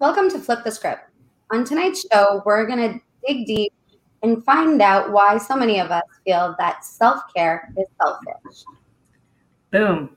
Welcome to Flip the Script. On tonight's show, we're going to dig deep and find out why so many of us feel that self care is selfish. Boom.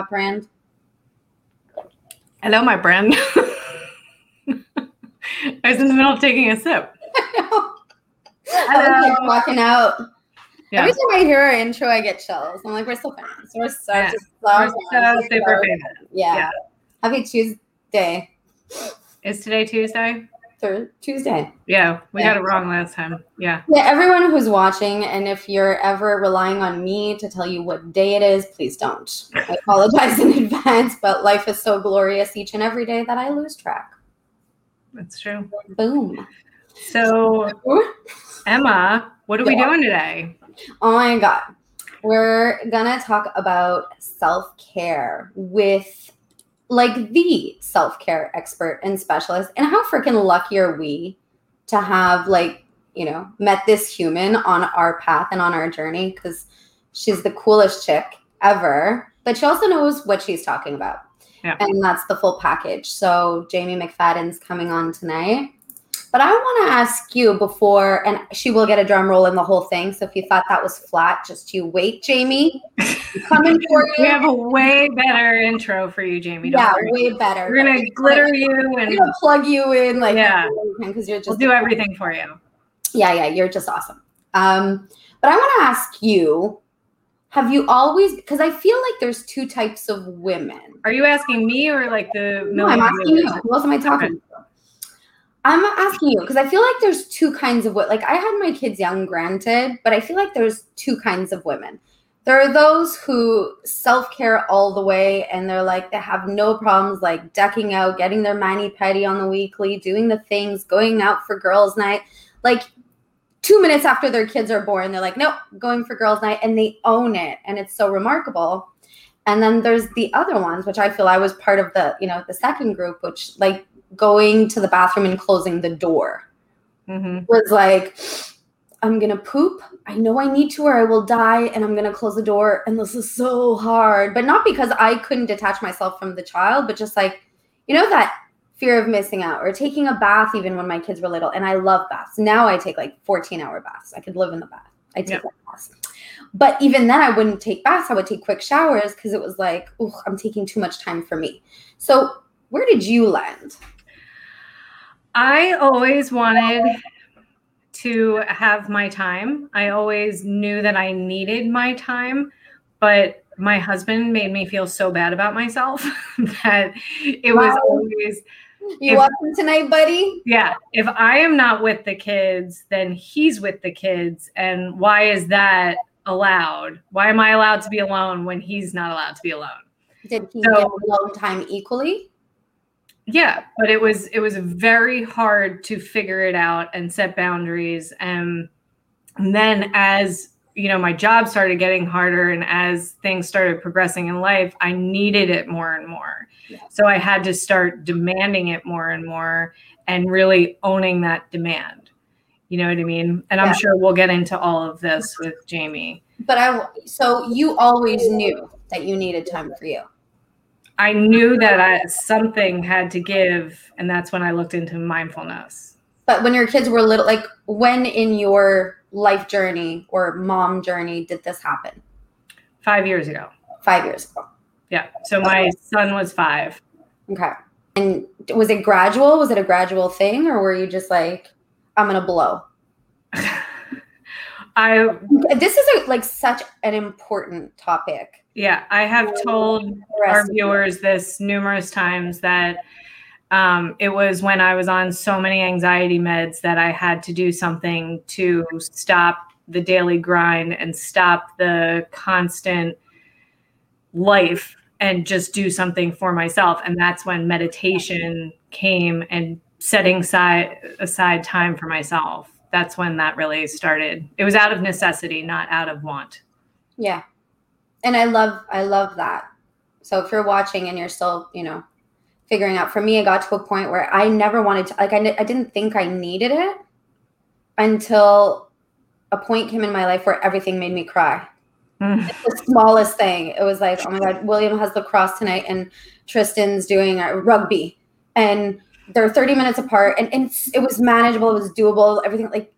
My friend. Hello, my friend. I was in the middle of taking a sip. I was like walking out. Yeah. Every time I hear our intro, I get chills. I'm like, we're so famous. We're so Yeah. We're so, so super famous. Yeah. Yeah. Happy Tuesday. Is today Tuesday? Thir- Tuesday. Yeah, we Yeah. got it wrong last time. Yeah. Yeah, everyone who's watching, and if you're ever relying on me to tell you what day it is, please don't. I apologize in advance, but life is so glorious each and every day that I lose track. That's true. Boom. So, Emma, what are we doing today? Oh my God. We're gonna talk about self care with like the self care expert and specialist. And how freaking lucky are we to have like, you know, met this human on our path and on our journey because she's the coolest chick ever, but she also knows what she's talking about. Yeah. And that's the full package. So Jaime McFaden's coming on tonight. But I want to ask you before, and she will get a drum roll in the whole thing. So if you thought that was flat, just you wait, Jaime. Coming for you. We have a way better intro for you, Jaime. Don't Yeah, worry. way better. We're gonna glitter you We're and plug you in, like Yeah. because you're just we'll do everything for you. Yeah, yeah, you're just awesome. Um, but I want to ask you: Have you always? Because I feel like there's two types of women. Are you asking me or like the No, I'm asking you. Who else am I talking? I'm asking you because I feel like there's two kinds of what. Like I had my kids young, granted, but I feel like there's two kinds of women. There are those who self care all the way, and they're like they have no problems, like decking out, getting their mani pedi on the weekly, doing the things, going out for girls' night. Like two minutes after their kids are born, they're like, nope, going for girls' night, and they own it, and it's so remarkable. And then there's the other ones, which I feel I was part of the, you know, the second group, which like going to the bathroom and closing the door Mhm. was like, I'm gonna poop. I know I need to, or I will die, and I'm gonna close the door. And this is so hard, but not because I couldn't detach myself from the child, but just like, you know, that fear of missing out or taking a bath, even when my kids were little. And I love baths. Now I take like 14 hour baths. I could live in the bath. I take baths. But even then, I wouldn't take baths. I would take quick showers because it was like, oh, I'm taking too much time for me. So, where did you land? I always wanted to have my time. I always knew that I needed my time, but my husband made me feel so bad about myself that it was always You If- watching tonight, buddy? yeah, if I am not with the kids, then he's with the kids and why is that allowed? Why am I allowed to be alone when he's not allowed to be alone? Did he So- get alone time equally? Yeah but it was it was very hard to figure it out and set boundaries. And, and then as you know my job started getting harder and as things started progressing in life i needed it more and more. Yeah. so i had to start demanding it more and more and really owning that demand. You know what i mean? And i'm sure we'll get into all of this with jaime. But I, so you always knew that you needed time for you. I knew that I, something had to give and that's when i looked into mindfulness But when your kids were little, like when in your life journey or mom journey did this happen? five years ago Five years ago. Yeah. So my son was five. Okay. And was it gradual? Was it a gradual thing, or were you just like, I'm gonna blow? I This is a, like such an important topic. Yeah, I have told our viewers this numerous times that um, it was when I was on so many anxiety meds that I had to do something to stop the daily grind and stop the constant life and just do something for myself. And that's when meditation came and setting aside aside time for myself. That's when that really started. It was out of necessity, not out of want. Yeah. And I love I love that. So if you're watching and you're still, you know, figuring out for me it got to a point where I never wanted to like I, I didn't think I needed it until a point came in my life where everything made me cry. Mm. the smallest thing. It was like, oh my God, William has lacrosse tonight and Tristan's doing rugby. And they're 30 minutes apart. And, and it was manageable, it was doable, everything like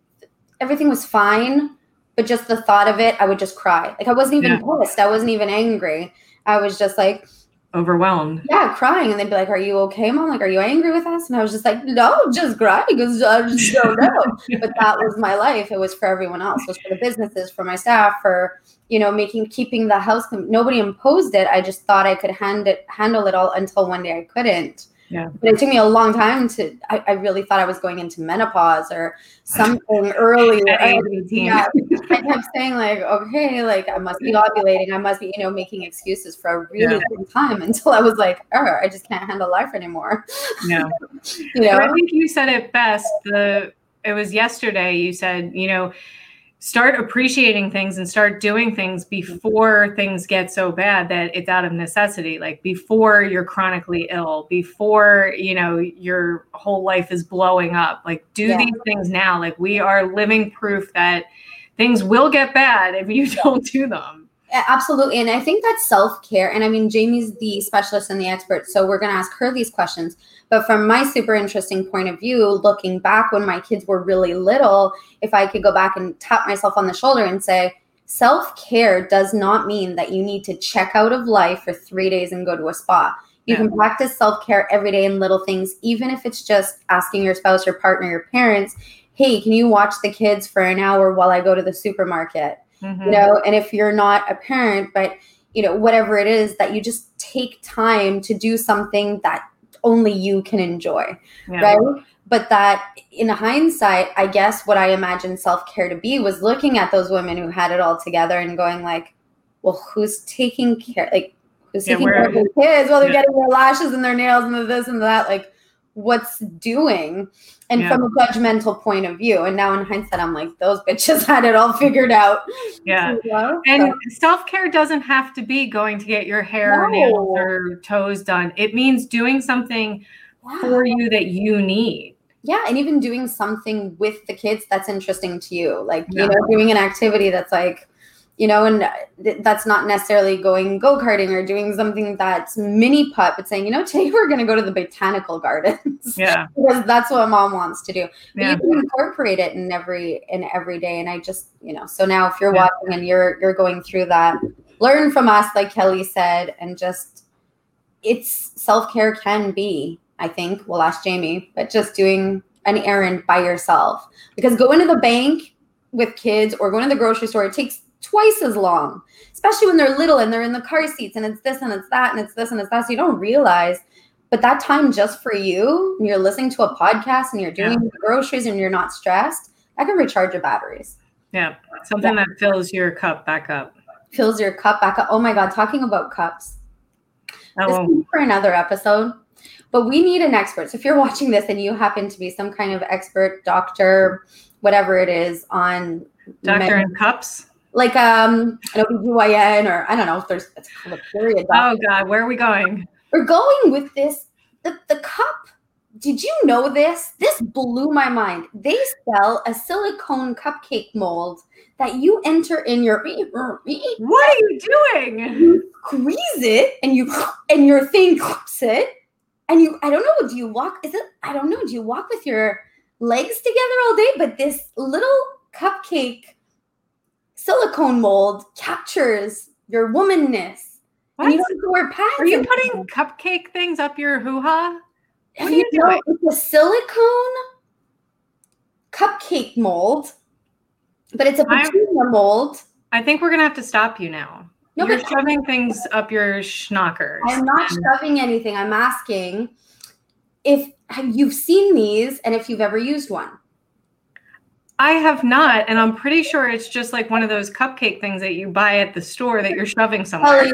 everything was fine. But just the thought of it, I would just cry. Like I wasn't even yeah. pissed. I wasn't even angry. I was just like, overwhelmed. Yeah, crying. And they'd be like, Are you okay, mom? Like, are you angry with us? And I was just like, No, just crying because I just don't know. but that was my life. It was for everyone else. It was for the businesses, for my staff, for you know, making keeping the house. Nobody imposed it. I just thought I could hand it, handle it all until one day I couldn't. Yeah. But it took me a long time to, I, I really thought I was going into menopause or something early. I, yeah, I kept saying like, okay, like I must be ovulating. I must be, you know, making excuses for a really yeah. long time until I was like, oh, I just can't handle life anymore. Yeah. you know? I think you said it best. The, it was yesterday you said, you know, start appreciating things and start doing things mm-hmm. before things get so bad that it's out of necessity like before you're chronically ill before you know your whole life is blowing up. Like do yeah. these things now. Like we are living proof that things will get bad if you don't do them absolutely and i think that's self-care and i mean jaime's the specialist and the expert so we're going to ask her these questions but from my super interesting point of view, looking back when my kids were really little, if I could go back and tap myself on the shoulder and say, self care does not mean that you need to check out of life for three days and go to a spa. You yeah. can practice self care every day in little things, even if it's just asking your spouse, your partner, your parents, hey, can you watch the kids for an hour while I go to the supermarket? Mm-hmm. You know, and if you're not a parent, but you know, whatever it is that you just take time to do something that only you can enjoy, yeah. right? But that in hindsight, I guess what I imagined self care to be was looking at those women who had it all together and going like, well, who's taking care? Like, who's taking care of their kids while they're yeah. getting their lashes and their nails and the this and that? Like, what's doing and yeah. from a judgmental point of view and now in hindsight i'm like those bitches had it all figured out yeah you know? and so. self-care doesn't have to be going to get your hair no. nails or toes done it means doing something yeah. for you that you need yeah and even doing something with the kids that's interesting to you like yeah. you know doing an activity that's like you know, and that's not necessarily going go karting or doing something that's mini putt, but saying, you know, today we're going to go to the botanical gardens. Yeah, because that's what mom wants to do. But yeah. you can incorporate it in every in every day. And I just, you know, so now if you're yeah. watching and you're you're going through that, learn from us, like Kelly said, and just it's self care can be. I think we'll ask Jaime, but just doing an errand by yourself because going to the bank with kids or going to the grocery store it takes twice as long, especially when they're little and they're in the car seats and it's this and it's that and it's this and it's that. So you don't realize, but that time just for you, and you're listening to a podcast and you're doing yeah. groceries and you're not stressed, that can recharge your batteries. Yeah. Something yeah. that fills your cup back up. Fills your cup back up. Oh my God. Talking about cups. Oh. This for another episode. But we need an expert. So if you're watching this and you happen to be some kind of expert, doctor, whatever it is on doctor in cups like um an OBGYN or I don't know if there's it's called a period. Oh God, where are we going? We're going with this the, the cup. Did you know this? This blew my mind. They sell a silicone cupcake mold that you enter in your What are you doing? You squeeze it and you and your thing clips it. And you I don't know, do you walk is it I don't know, do you walk with your legs together all day? But this little cupcake silicone mold captures your womanness. What? And you don't wear pads. Are you putting cupcake things up your hoo ha? What are you, you doing? Know, it's a silicone cupcake mold, but it's a petunia mold. I think we're gonna have to stop you now. No, You're shoving things up your schnockers. I'm not shoving anything. I'm asking if you've seen these and if you've ever used one. I have not, and I'm pretty sure it's just like one of those cupcake things that you buy at the store that you're shoving somewhere.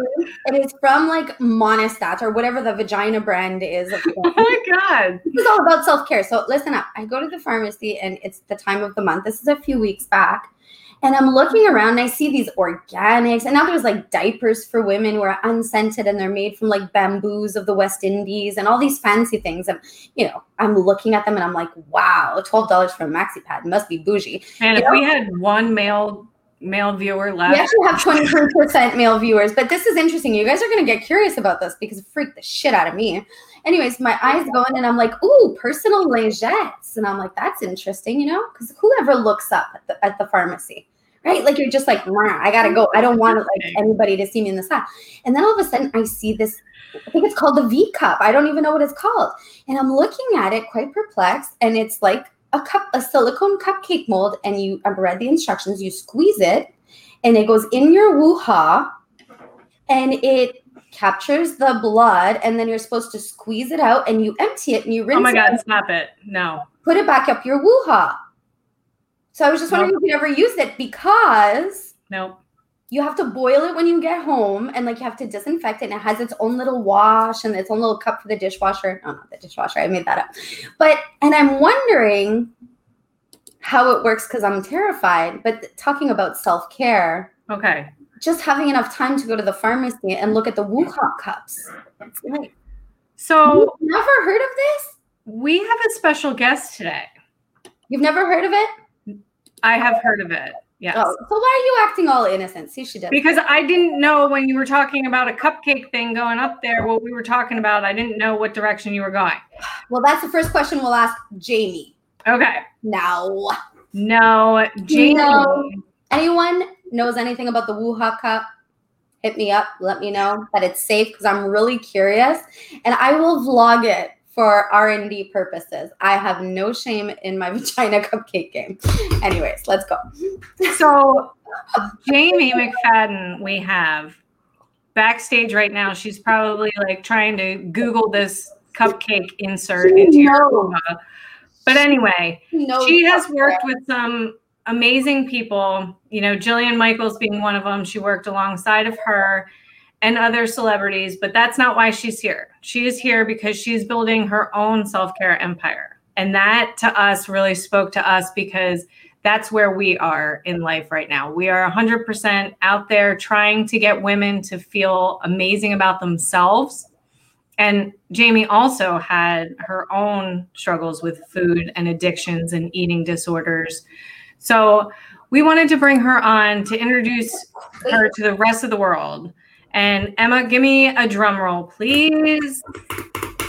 It is from like Monistat or whatever the vagina brand is. oh my god! This is all about self care. So listen up. I go to the pharmacy, and it's the time of the month. This is a few weeks back, and I'm looking around and I see these organics. And now there's like diapers for women who are unscented and they're made from like bamboos of the West Indies and all these fancy things. And, you know, I'm looking at them and I'm like, wow, $12 for a maxi pad must be bougie. And you if know? we had one male male viewer left. We actually have 23% male viewers, but this is interesting. You guys are going to get curious about this because it freaked the shit out of me. Anyways, my eyes go in and I'm like, ooh, personal lingettes. And I'm like, that's interesting, you know, because whoever looks up at the, at the pharmacy, right? Like you're just like, I got to go. I don't want like anybody to see me in the side. And then all of a sudden I see this, I think it's called the V cup. I don't even know what it's called. And I'm looking at it quite perplexed. And it's like, a cup, a silicone cupcake mold, and you I've read the instructions. You squeeze it, and it goes in your woo-ha, and it captures the blood, and then you're supposed to squeeze it out, and you empty it, and you rinse. it. Oh my god! It, stop it! No. Put it back up your woo-ha. So I was just wondering nope. if you ever used it because nope. You have to boil it when you get home, and like you have to disinfect it. And it has its own little wash and its own little cup for the dishwasher. No, not the dishwasher. I made that up. But and I'm wondering how it works because I'm terrified. But talking about self care, okay, just having enough time to go to the pharmacy and look at the Wuhan cups. It's like, so You've never heard of this? We have a special guest today. You've never heard of it? I have heard of it. Yes. Oh, so why are you acting all innocent? See, she did. Because I didn't know when you were talking about a cupcake thing going up there, what we were talking about. I didn't know what direction you were going. Well, that's the first question we'll ask Jaime. Okay. Now. No, Jaime. No. Anyone knows anything about the Wuha cup? Hit me up. Let me know that it's safe because I'm really curious, and I will vlog it for R&D purposes. I have no shame in my vagina cupcake game. Anyways, let's go. So Jaime McFaden we have backstage right now. She's probably like trying to Google this cupcake insert into your But anyway, she has worked with some amazing people, you know, Jillian Michaels being one of them. She worked alongside of her and other celebrities, but that's not why she's here. She is here because she's building her own self care empire. And that to us really spoke to us because that's where we are in life right now. We are 100% out there trying to get women to feel amazing about themselves. And Jamie also had her own struggles with food and addictions and eating disorders. So we wanted to bring her on to introduce her to the rest of the world. And Emma, give me a drum roll, please.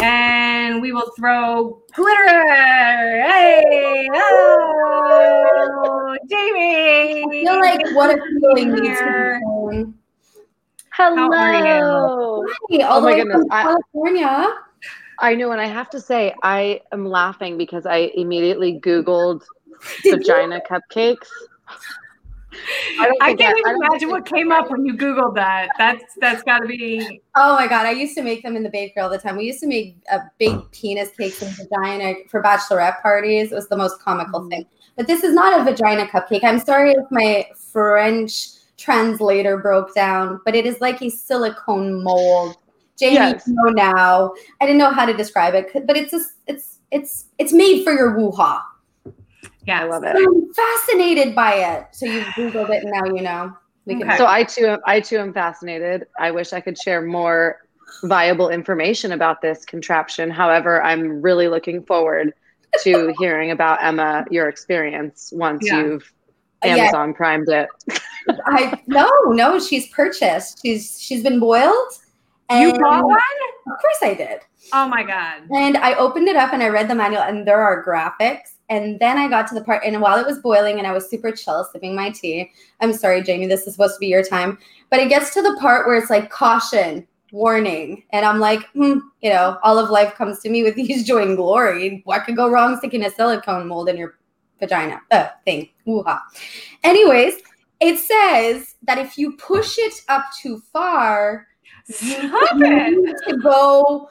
And we will throw glitter. Hey, oh, Jaime. I feel like what a feeling needs to be Hello. Hi, oh all oh the my way goodness. from California. I, I know, and I have to say, I am laughing because I immediately Googled vagina cupcakes. I, I can't I, even I imagine what came up when you Googled that. That's that's got to be. Oh my god! I used to make them in the bakery all the time. We used to make a big penis cakes and vagina for bachelorette parties. It was the most comical mm. thing. But this is not a vagina cupcake. I'm sorry if my French translator broke down, but it is like a silicone mold. Jaime, yes. you know now. I didn't know how to describe it, but it's a, it's it's it's made for your woo-ha. Yeah, I love it. I'm fascinated by it. So you've googled it, and now you know. We can. Okay. So I too, I too am fascinated. I wish I could share more viable information about this contraption. However, I'm really looking forward to hearing about Emma your experience once yeah. you've uh, Amazon yeah. primed it. I no, no, she's purchased. She's she's been boiled. And you bought one? Of course I did. Oh my god. And I opened it up and I read the manual and there are graphics. And then I got to the part, and while it was boiling and I was super chill, sipping my tea. I'm sorry, Jaime, this is supposed to be your time. But it gets to the part where it's like caution, warning. And I'm like, hmm, you know, all of life comes to me with these joy and glory. What could go wrong sticking a silicone mold in your vagina? Uh, thing. Woo-ha. Anyways, it says that if you push it up too far, Stop you it. to go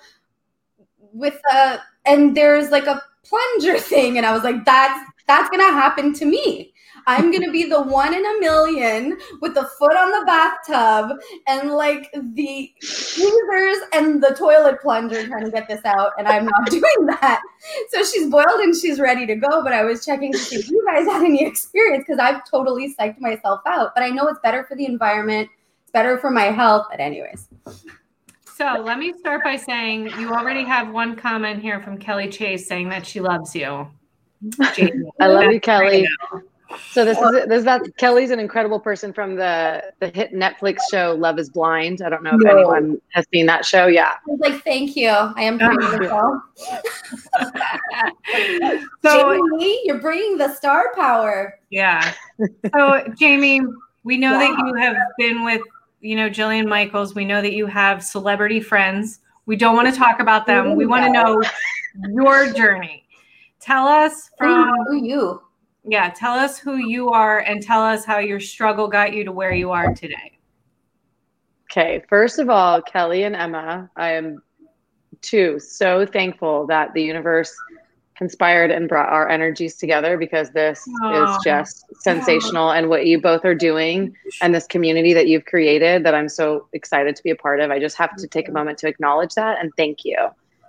with a, and there's like a plunger thing and i was like that's that's to happen to me. I'm to be the one in a million with the foot on the bathtub and like the tweezers and the toilet plunger trying to get this out. And I'm not doing that. So she's boiled and she's ready to go. But I was checking to see if you guys had any experience because I've totally psyched myself out. But I know it's better for the environment, it's better for my health. But, anyways. So let me start by saying you already have one comment here from Kelly Chase saying that she loves you. I love you, Kelly. So this is this is that Kelly's an incredible person from the the hit Netflix show Love Is Blind. I don't know if no. anyone has seen that show. Yeah. I was like, thank you. I am bringing the show. so Jaime, you're bringing the star power. Yeah. So Jaime, we know that you have been with you know Jillian Michaels. We know that you have celebrity friends. We don't want to talk about them. We want to know your journey. Tell us from who you yeah, tell us who you are and tell us how your struggle got you to where you are today. Okay, first of all, Kelly and Emma, I am too so thankful that the universe conspired and brought our energies together because this Aww. is just sensational and what you both are doing and this community that you've created that I'm so excited to be a part of. I just have to take a moment to acknowledge that and thank you.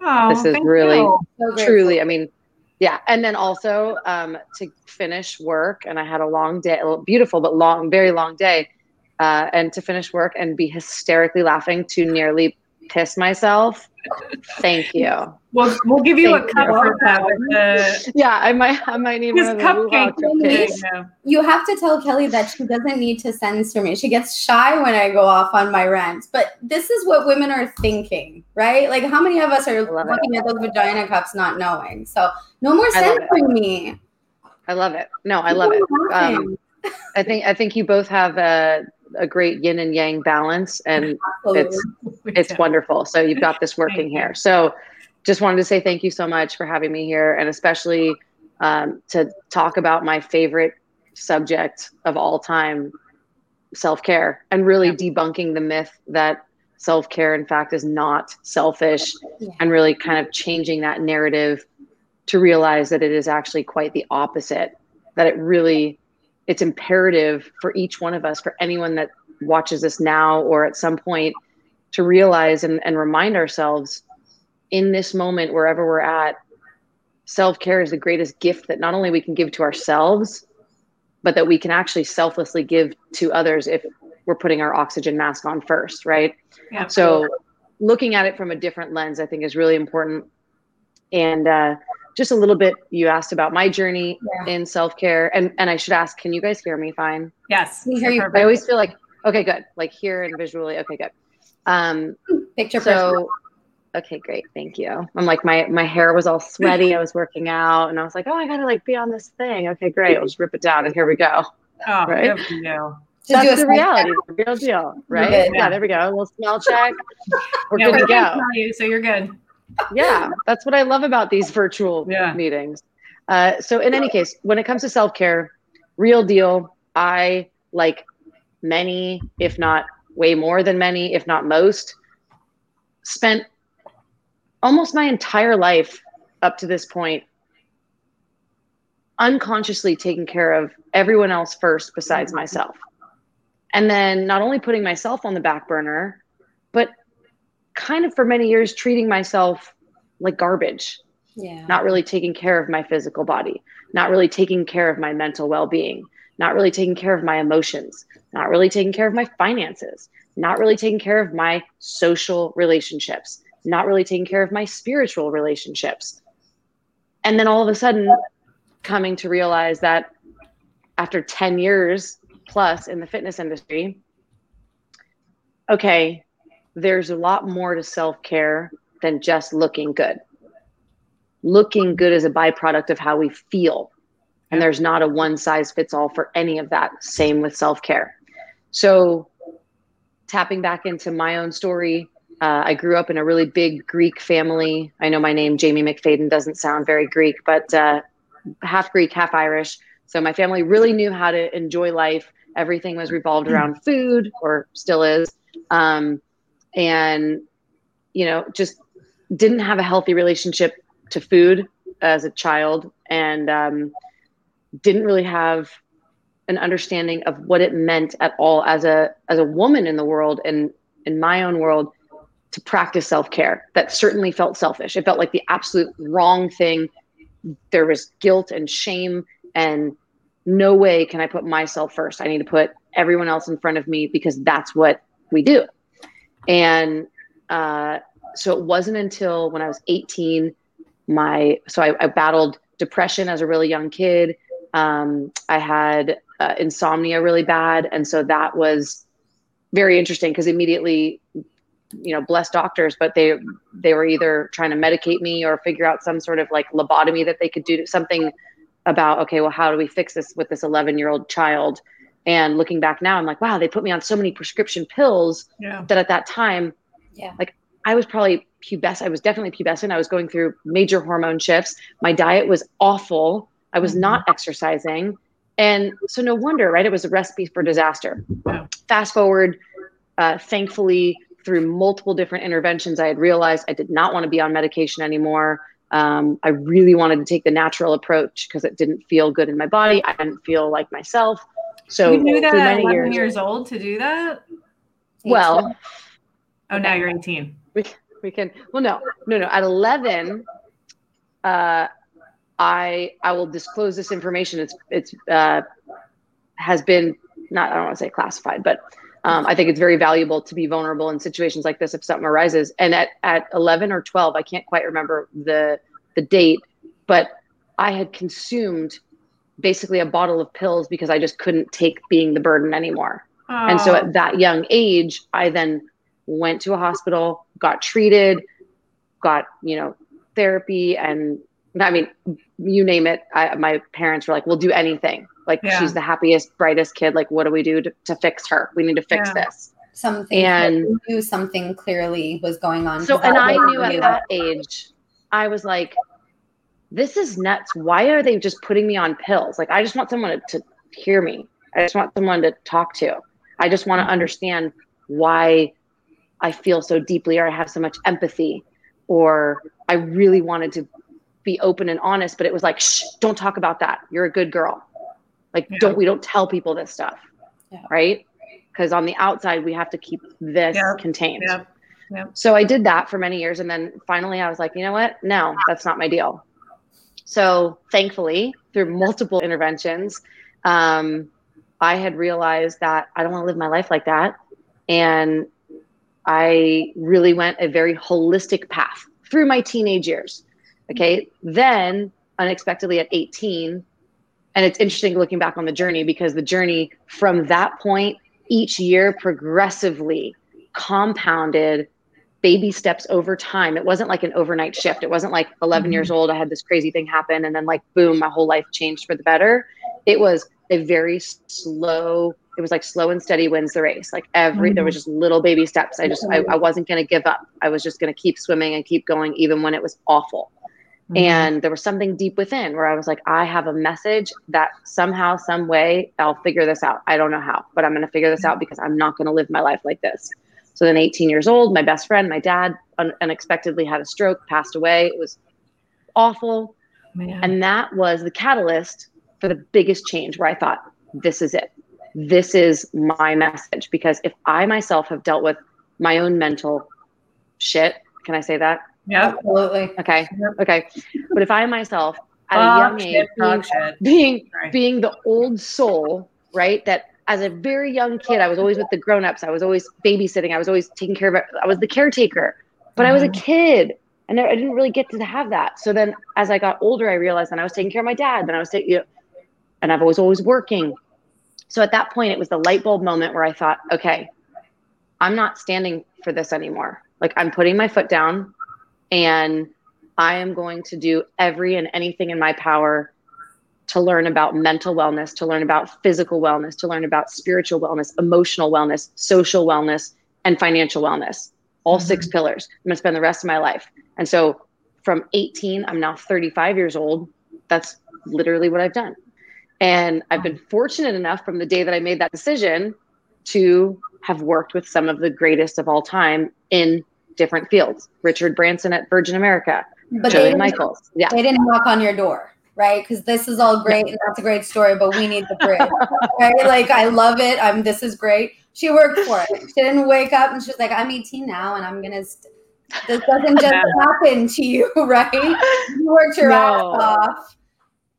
Oh, this is really so truly, I mean, yeah and then also um, to finish work and i had a long day beautiful but long very long day uh, and to finish work and be hysterically laughing to nearly piss myself thank you we'll, we'll give you Thank a cup you. for that yeah i might i might need one cupcake you have to tell kelly that she doesn't need to censor me she gets shy when i go off on my rant but this is what women are thinking right like how many of us are looking it. at those vagina cups not knowing so no more censoring me. I love it. No, I love it. Um, I think I think you both have a, a great yin and yang balance, and Absolutely. it's it's wonderful. So you've got this working here. So just wanted to say thank you so much for having me here, and especially um, to talk about my favorite subject of all time, self care, and really yeah. debunking the myth that self care, in fact, is not selfish, yeah. and really kind of changing that narrative to realize that it is actually quite the opposite that it really it's imperative for each one of us for anyone that watches this now or at some point to realize and, and remind ourselves in this moment wherever we're at self-care is the greatest gift that not only we can give to ourselves but that we can actually selflessly give to others if we're putting our oxygen mask on first right? Yeah, so looking at it from a different lens i think is really important. And uh, just a little bit you asked about my journey yeah. in self-care and and i should ask can you guys hear me fine yes we hear you i always feel like okay good like here and visually okay good um picture so okay great thank you i'm like my my hair was all sweaty i was working out and i was like oh i gotta like be on this thing okay great i'll just rip it down and here we go oh right good for. That's the reality, the real deal, right? Yeah. yeah, there we go. A little smell check. We're yeah, good to go. You, so you're good yeah, that's what I love about these virtual yeah. meetings. Uh, so, in any case, when it comes to self care, real deal, I like many, if not way more than many, if not most, spent almost my entire life up to this point unconsciously taking care of everyone else first besides myself. And then not only putting myself on the back burner, but kind of for many years treating myself like garbage. Yeah. Not really taking care of my physical body, not really taking care of my mental well being, not really taking care of my emotions, not really taking care of my finances, not really taking care of my social relationships, not really taking care of my spiritual relationships. And then all of a sudden, coming to realize that after 10 years plus in the fitness industry, okay, there's a lot more to self care than just looking good. Looking good is a byproduct of how we feel. And there's not a one size fits all for any of that. Same with self care. So, tapping back into my own story, uh, I grew up in a really big Greek family. I know my name, Jaime McFaden, doesn't sound very Greek, but uh, half Greek, half Irish. So, my family really knew how to enjoy life. Everything was revolved around food, or still is. Um, and you know just didn't have a healthy relationship to food as a child and um, didn't really have an understanding of what it meant at all as a as a woman in the world and in my own world to practice self-care. That certainly felt selfish. It felt like the absolute wrong thing. There was guilt and shame and no way can i put myself first. I need to put everyone else in front of me because that's what we do and uh, so it wasn't until when i was 18 my so I, I battled depression as a really young kid. Um, i had uh, insomnia really bad. And so that was very interesting because immediately you know blessed doctors but they they were either trying to medicate me or figure out some sort of like lobotomy that they could do something about okay well how do we fix this with this 11 year old child and looking back now i'm like wow they put me on so many prescription pills yeah. that at that time yeah like i was probably pubescent i was definitely pubescent i was going through major hormone shifts my diet was awful i was mm-hmm. not exercising and so no wonder right it was a recipe for disaster yeah. fast forward uh, thankfully through multiple different interventions, I had realized I did not want to be on medication anymore. Um, I really wanted to take the natural approach because it didn't feel good in my body. I didn't feel like myself. So you knew that at 11 years, years, old to do that? Well, oh, now you're 18. We, we can, well, no, no, no. At 11, uh, I, I will disclose this information. It's, it's, uh, has been not, I don't want to say classified, but um, I think it's very valuable to be vulnerable in situations like this if something arises. And at, at 11 or 12, I can't quite remember the, the date, but I had consumed basically a bottle of pills because I just couldn't take being the burden anymore. Oh. And so oh. at that young age, I then went to a hospital, got treated, got, you know, therapy. And I mean, you name it. I, my parents were like, we'll do anything. Like yeah. she's the happiest, brightest kid. Like, what do we do to, to fix her? We need to fix yeah. this. Something and knew something clearly was going on. So, and I knew at that age, I was like, this is nuts. Why are they just putting me on pills? Like, I just want someone to, to hear me. I just want someone to talk to. I just want to mm-hmm. understand why I feel so deeply or I have so much empathy or I really wanted to be open and honest, but it was like, shh, don't talk about that. You're a good girl. Like, yeah. don't we don't tell people this stuff, yeah. right? Because on the outside, we have to keep this yeah. contained. Yeah. So I did that for many years, and then finally, I was like, you know what? No, that's not my deal. So thankfully, through multiple interventions, um, I had realized that I don't want to live my life like that, and I really went a very holistic path through my teenage years. Okay, then unexpectedly at 18 and it's interesting looking back on the journey because the journey from that point each year progressively compounded baby steps over time it wasn't like an overnight shift it wasn't like 11 mm-hmm. years old i had this crazy thing happen and then like boom my whole life changed for the better it was a very slow it was like slow and steady wins the race like every mm-hmm. there was just little baby steps i just I, I wasn't going to give up i was just going to keep swimming and keep going even when it was awful Mm-hmm. And there was something deep within where I was like, I have a message that somehow, some way, I'll figure this out. I don't know how, but I'm going to figure this out because I'm not going to live my life like this. So then, 18 years old, my best friend, my dad, un- unexpectedly had a stroke, passed away. It was awful. Man. And that was the catalyst for the biggest change where I thought, this is it. This is my message. Because if I myself have dealt with my own mental shit, can I say that? Yeah, absolutely. Okay. Okay. But if I myself at a young age being, being, being the old soul, right? That as a very young kid, I was always with the grown-ups. I was always babysitting. I was always taking care of it. I was the caretaker. But mm-hmm. I was a mm-hmm. kid and I didn't really get to have that. So then as I got older, I realized that I was taking care of my dad. Then I was taking, you know, and I've always always working. So at that point, it was the light bulb moment where I thought, okay, I'm not standing for this anymore. Like I'm putting my foot down and I am going to do every and anything in my power to learn about mental wellness, to learn about physical wellness, to learn about spiritual wellness, emotional wellness, social wellness, and financial wellness. All mm-hmm. six pillars. I'm going to spend the rest of my life. And so from 18, I'm now 35 years old. That's literally what I've done. And I've been fortunate enough from the day that I made that decision to have worked with some of the greatest of all time in different fields. Richard Branson at Virgin America, but Jillian Michaels. Yeah. They didn't knock on your door. Right? Because this is all great and that's a great story, but we need the bridge, right? Like I love it. I'm. This is great. She worked for it. She didn't wake up and she's like, I'm 18 now, and I'm gonna. St- this doesn't just happen to you, right? You worked your no. ass off.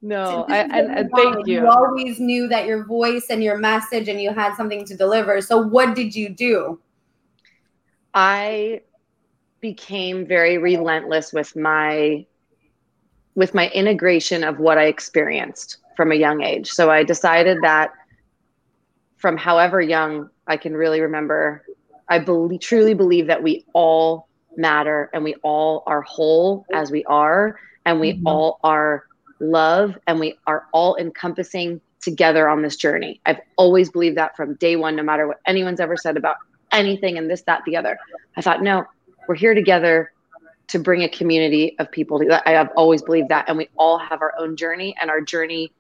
No, I, and, and thank you. You always knew that your voice and your message, and you had something to deliver. So, what did you do? I became very relentless with my with my integration of what I experienced from a young age. So I decided that from however young I can really remember, I believe, truly believe that we all matter and we all are whole as we are, and we mm-hmm. all are love and we are all encompassing together on this journey. I've always believed that from day one, no matter what anyone's ever said about anything and this, that, the other. I thought, no, we're here together to bring a community of people. To, I have always believed that. And we all have our own journey, and our journey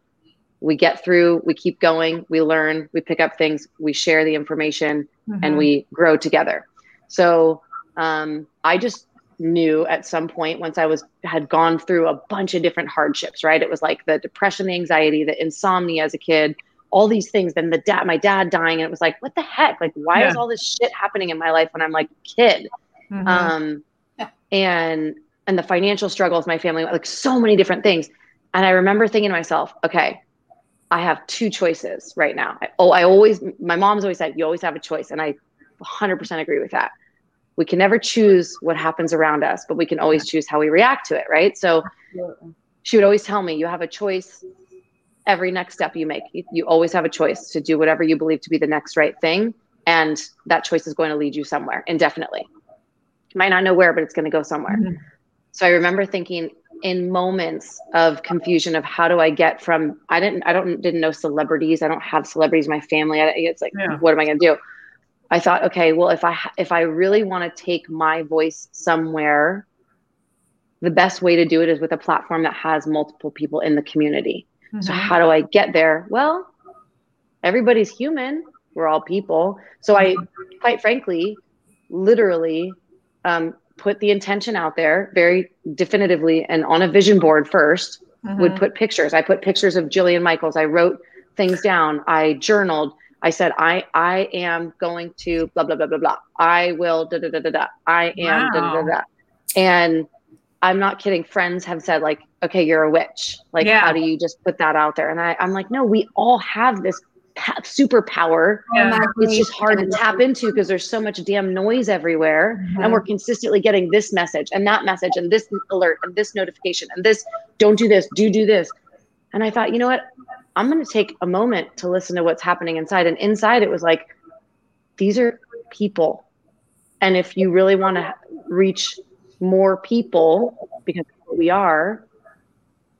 we get through, we keep going, we learn, we pick up things, we share the information, mm-hmm. and we grow together. So um, I just knew at some point once I was had gone through a bunch of different hardships, right? It was like the depression, the anxiety, the insomnia as a kid, all these things. Then the dad, my dad dying, and it was like, what the heck? Like, why yeah. is all this shit happening in my life when I'm like a kid? Mm-hmm. Um, and and the financial struggles my family like so many different things. And i remember thinking to myself okay i have two choices right now. I, oh i always my mom's always said you always have a choice. And i 100% agree with that. We can never choose what happens around us but we can always choose how we react to it right? So she would always tell me you have a choice every next step you make. You, you always have a choice to do whatever you believe to be the next right thing. And that choice is going to lead you somewhere indefinitely might not know where, but it's going to go somewhere. Mm-hmm. So I remember thinking in moments of confusion of how do I get from I didn't I don't didn't know celebrities. I don't have celebrities in my family. It's like yeah. what am I going to do? I thought, okay, well if I if I really want to take my voice somewhere, the best way to do it is with a platform that has multiple people in the community. Mm-hmm. So how do I get there? Well, everybody's human. We're all people. So I quite frankly literally um, put the intention out there very definitively and on a vision board 1st mm-hmm. would put pictures. I put pictures of Jillian Michaels. I wrote things down. I journaled. I said, I I am going to blah blah blah blah blah. I will da da da da da. I am wow. da da da da. And I'm not kidding. Friends have said like, okay, you're a witch. Like, yeah. how do you just put that out there? And I, I'm like, no, we all have this superpower. Yeah. It's just hard to tap into because there's so much damn noise everywhere. Mm-hmm. And we're consistently getting this message and that message and this alert and this notification and this don't do this, do do this. And I thought, you know what? I'm going to take a moment to listen to what's happening inside. And inside it was like, these are people. And if you really want to reach more people, because we are,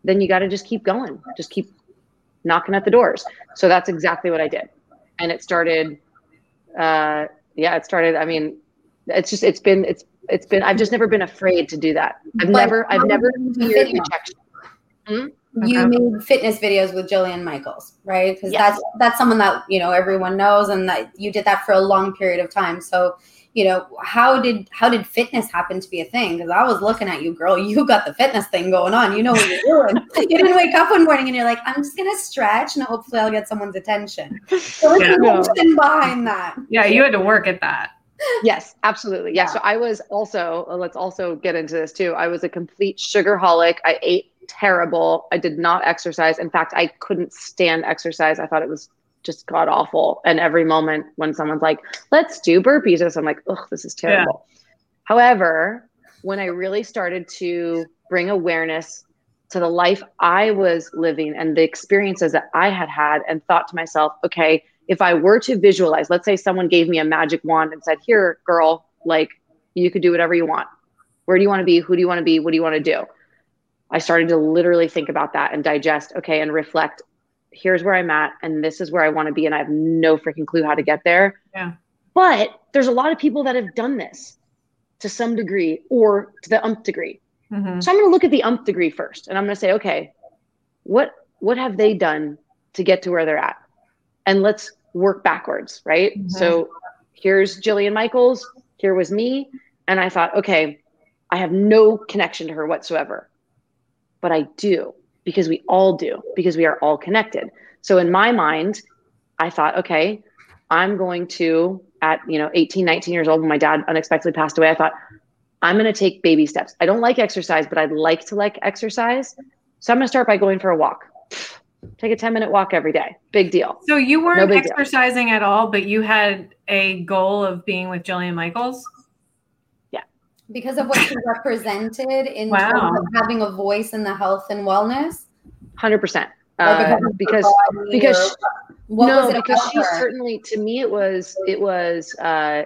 then you got to just keep going. Just keep knocking at the doors. So that's exactly what I did. And it started, uh, yeah, it started. I mean, it's just, it's been, it's, it's been, I've just never been afraid to do that. I've but never, I've never feared rejection. Hmm? You okay. made fitness videos with Jillian Michaels, right? Because yes. that's that's someone that you know everyone knows, and that you did that for a long period of time. So you know how did how did fitness happen to be a thing? Because i was looking at you girl you got the fitness thing going on you know what you're doing. You didn't wake up one morning and you're like i'm just gonna stretch and hopefully i'll get someone's attention. So yeah. the behind that. Yeah you had to work at that. Yes absolutely. Yeah. yeah. So i was also uh, let's also get into this too. I was a complete sugarholic. I ate terrible. I did not exercise. In fact i couldn't stand exercise. I thought it was just god awful. And every moment when someone's like, let's do burpees, I'm like, oh, this is terrible. Yeah. However, when I really started to bring awareness to the life I was living and the experiences that I had had, and thought to myself, okay, if I were to visualize, let's say someone gave me a magic wand and said, here, girl, like you could do whatever you want. Where do you want to be? Who do you want to be? What do you want to do? I started to literally think about that and digest, okay, and reflect here's where I'm at and this is where I want to be and I have no freaking clue how to get there. Yeah. But there's a lot of people that have done this to some degree or to the umph degree. Mm-hmm. So I'm going to look at the umph degree first and I'm going to say, okay, what what have they done to get to where they're at? And let's work backwards, right? Mm-hmm. So here's Jillian Michaels, here was me, and I thought, okay, I have no connection to her whatsoever. But I do because we all do, because we are all connected. So in my mind, I thought, okay, I'm going to at, you know, 18, 19 years old when my dad unexpectedly passed away, I thought, I'm going to take baby steps. I don't like exercise, but I'd like to like exercise. So I'm going to start by going for a walk. Take a 10 minute walk every day. Big deal. So you weren't no exercising deal. at all, but you had a goal of being with Jillian Michaels? Yeah. Because of what she represented in wow. terms of having a voice in the health and wellness? 100%. Uh, because because no because she her? certainly to me it was it was uh,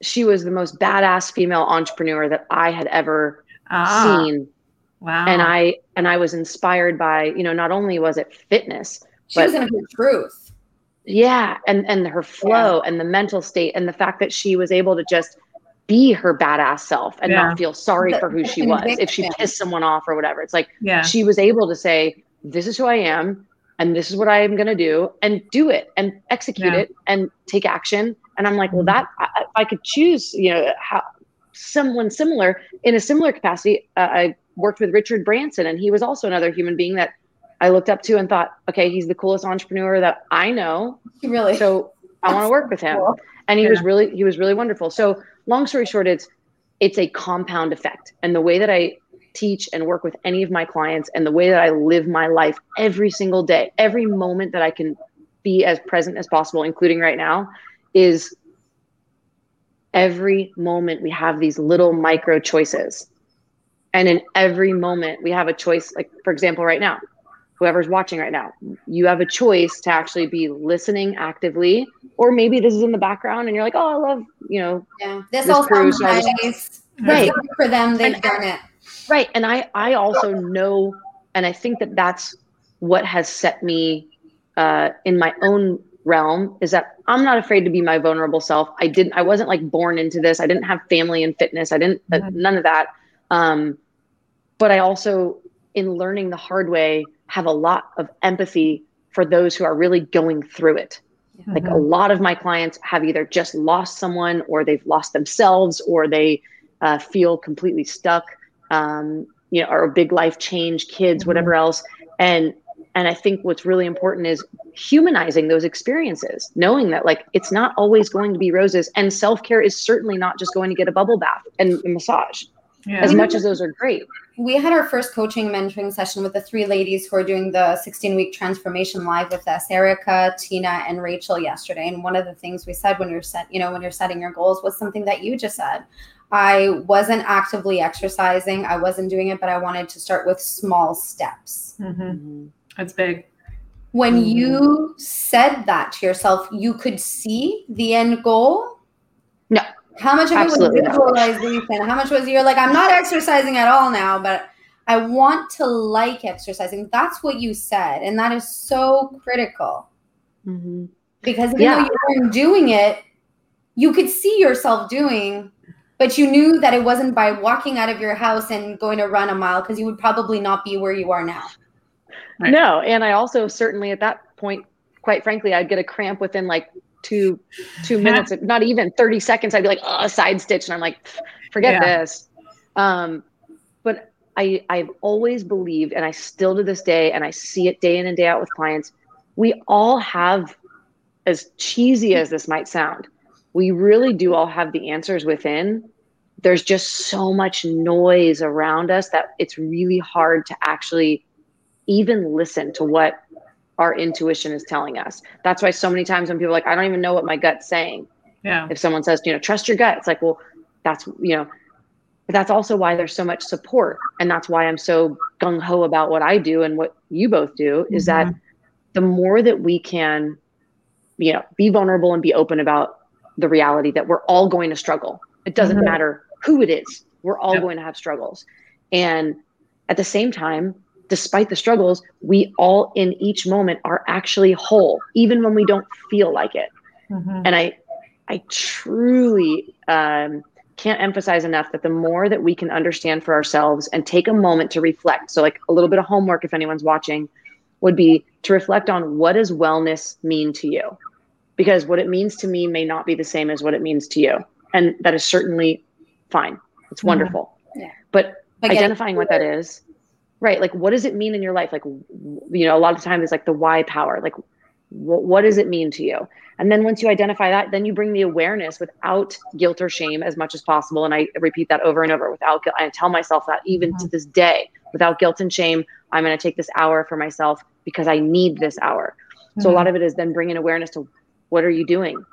she was the most badass female entrepreneur that I had ever ah, seen. Wow. And I and I was inspired by, you know, not only was it fitness, she but, was in her truth. Yeah. And and her flow yeah. and the mental state and the fact that she was able to just be her badass self and yeah. not feel sorry the, for who she was if she pissed someone off or whatever. It's like yeah. she was able to say, This is who I am and this is what I am going to do and do it and execute yeah. it and take action. And I'm like, well, that I, I could choose, you know, how someone similar in a similar capacity. Uh, I worked with Richard Branson, and he was also another human being that I looked up to and thought, okay, he's the coolest entrepreneur that I know. Really? So I want to work with him. Cool. And he yeah. was really, he was really wonderful. So long story short, it's it's a compound effect. And the way that I teach and work with any of my clients and the way that I live my life every single day, every moment that I can be as present as possible, including right now, is every moment we have these little micro choices. And in every moment we have a choice, like for example, right now, whoever's watching right now, you have a choice to actually be listening actively, or maybe this is in the background and you're like, oh, I love, you know, yeah, this, this all sounds nice. Right. For them, they've and, done it. Right. And I, I also know, and I think that that's what has set me uh, in my own realm is that I'm not afraid to be my vulnerable self. I didn't, I wasn't like born into this. I didn't have family and fitness. I didn't, uh, mm-hmm. uh, none of that. Um, but I also, in learning the hard way, have a lot of empathy for those who are really going through it. Mm-hmm. Like a lot of my clients have either just lost someone or they've lost themselves or they uh, feel completely stuck um, you know, or a big life change, kids, mm-hmm. whatever else. And and I think what's really important is humanizing those experiences, knowing that like it's not always going to be roses. And self care is certainly not just going to get a bubble bath and a massage. Yeah. As much as those are great. We had our first coaching mentoring session with the three ladies who are doing the 16 week transformation live with us, Erica, Tina, and Rachel yesterday. And one of the things we said when you're set, you know, when you're setting your goals was something that you just said. I wasn't actively exercising. I wasn't doing it, but I wanted to start with small steps. Mm-hmm. Mm-hmm. That's big. When mm-hmm. you said that to yourself, you could see the end goal. No. How much of Absolutely it was visualization? How much was you're like, I'm not exercising at all now, but I want to like exercising. That's what you said. And that is so critical. Mm-hmm. Because even yeah. though you weren't doing it, you could see yourself doing but you knew that it wasn't by walking out of your house and going to run a mile because you would probably not be where you are now. Right. No, and I also certainly at that point, quite frankly, I'd get a cramp within like two two minutes, not even thirty seconds. I'd be like, oh, a side stitch, and I'm like, forget yeah. this. Um, but I I've always believed, and I still to this day, and I see it day in and day out with clients. We all have, as cheesy as this might sound, we really do all have the answers within. There's just so much noise around us that it's really hard to actually even listen to what our intuition is telling us. That's why so many times when people are like, I don't even know what my gut's saying. Yeah. If someone says, you know, trust your gut, it's like, well, that's, you know, but that's also why there's so much support. And that's why I'm so gung ho about what I do and what you both do is mm-hmm. that the more that we can, you know, be vulnerable and be open about the reality that we're all going to struggle. It doesn't mm-hmm. matter who it is, we're all yep. going to have struggles. And at the same time, despite the struggles, we all in each moment are actually whole, even when we don't feel like it. Mm-hmm. And I, I truly um, can't emphasize enough that the more that we can understand for ourselves and take a moment to reflect. So, like a little bit of homework, if anyone's watching, would be to reflect on what does wellness mean to you because what it means to me may not be the same as what it means to you. And that is certainly fine. It's mm-hmm. wonderful. Yeah. But identifying what that is right like what does it mean in your life like you know a lot of times it's like the why power like what does it mean to you and then once you identify that then you bring the awareness without guilt or shame as much as possible and i repeat that over and over without guilt. i tell myself that even mm-hmm. to this day without guilt and shame i'm going to take this hour for myself because i need this hour mm-hmm. so a mm-hmm. lot of it is then bringing awareness to what are you doing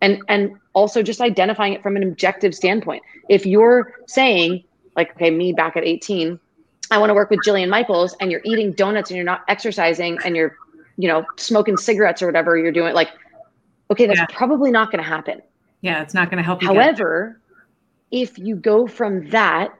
and and also just identifying it from an objective standpoint if you're saying like okay me back at 18 i want to work with jillian michaels and you're eating donuts and you're not exercising and you're you know smoking cigarettes or whatever you're doing like okay that's yeah. probably not going to happen yeah it's not going to help you however if you go from that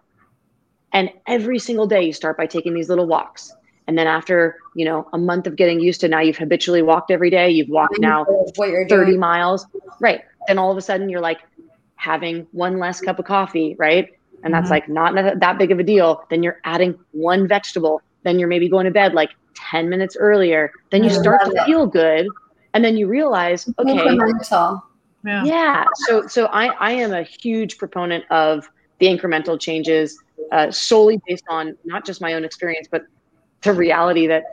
and every single day you start by taking these little walks and then after you know a month of getting used to now you've habitually walked every day you've walked now 30 doing. miles right then all of a sudden you're like having one less cup of coffee right and that's mm-hmm. like not that big of a deal then you're adding one vegetable then you're maybe going to bed like 10 minutes earlier then you start to feel good and then you realize okay yeah. yeah so so i i am a huge proponent of the incremental changes uh, solely based on not just my own experience but the reality that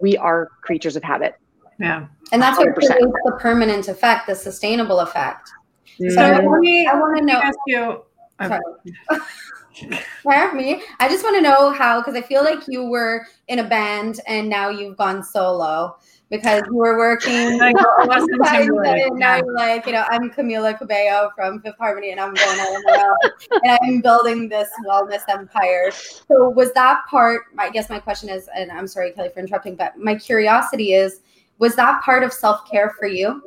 we are creatures of habit. Yeah. And that's 100%. what creates the permanent effect, the sustainable effect. Mm-hmm. So me, I want to know. Ask you, Sorry. me. I just want to know how, because I feel like you were in a band and now you've gone solo because you were working. Like, and now you're like, you know, I'm Camila Cabello from Fifth Harmony, and I'm going on and I'm building this wellness empire. So was that part? I guess my question is, and I'm sorry, Kelly, for interrupting, but my curiosity is, was that part of self care for you?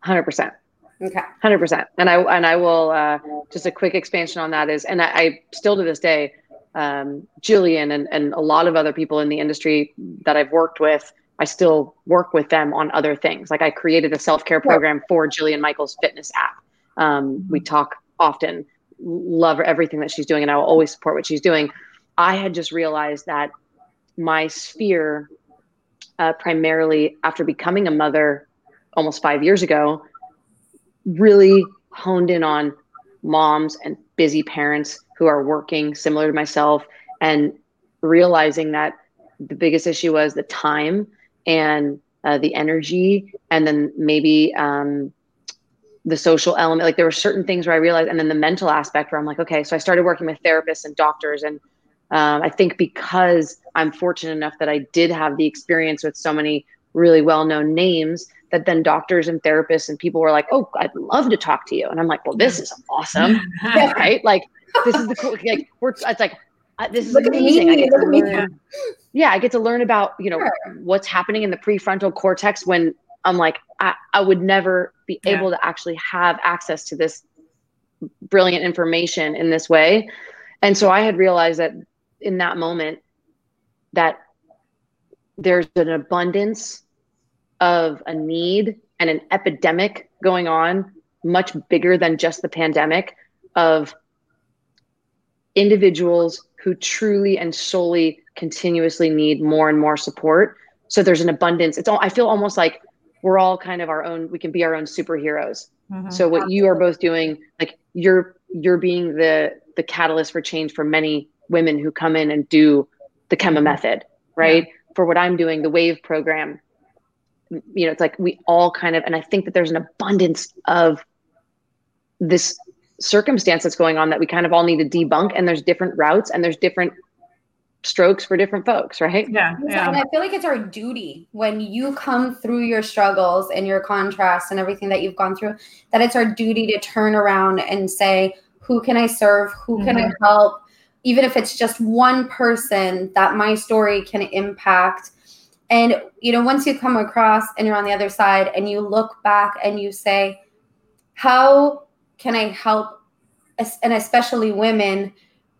Hundred percent. Okay. Hundred percent. And I and I will uh, just a quick expansion on that is, and I, I still to this day, um, Jillian and and a lot of other people in the industry that I've worked with I still work with them on other things. Like I created a self care program for Jillian Michaels' fitness app. Um, we talk often, love everything that she's doing, and I will always support what she's doing. I had just realized that my sphere, uh, primarily after becoming a mother almost five years ago, really honed in on moms and busy parents who are working similar to myself and realizing that the biggest issue was the time and uh, the energy and then maybe um, the social element like there were certain things where i realized and then the mental aspect where i'm like okay so i started working with therapists and doctors and um, i think because i'm fortunate enough that i did have the experience with so many really well-known names that then doctors and therapists and people were like oh i'd love to talk to you and i'm like well this is awesome right like this is the cool like we're it's like uh, this is Look amazing. I get to learn. Yeah, I get to learn about you know sure. what's happening in the prefrontal cortex when I'm like I, I would never be yeah. able to actually have access to this brilliant information in this way. And so I had realized that in that moment that there's an abundance of a need and an epidemic going on much bigger than just the pandemic of individuals who truly and solely continuously need more and more support. So there's an abundance. It's all I feel almost like we're all kind of our own, we can be our own superheroes. Mm-hmm. So what you are both doing, like you're you're being the the catalyst for change for many women who come in and do the mm-hmm. method, right? Yeah. For what I'm doing, the wave program, you know, it's like we all kind of, and I think that there's an abundance of this circumstance that's going on that we kind of all need to debunk and there's different routes and there's different strokes for different folks right yeah, yeah. and i feel like it's our duty when you come through your struggles and your contrasts and everything that you've gone through that it's our duty to turn around and say who can i serve who can mm-hmm. i help even if it's just one person that my story can impact and you know once you come across and you're on the other side and you look back and you say how can I help, and especially women,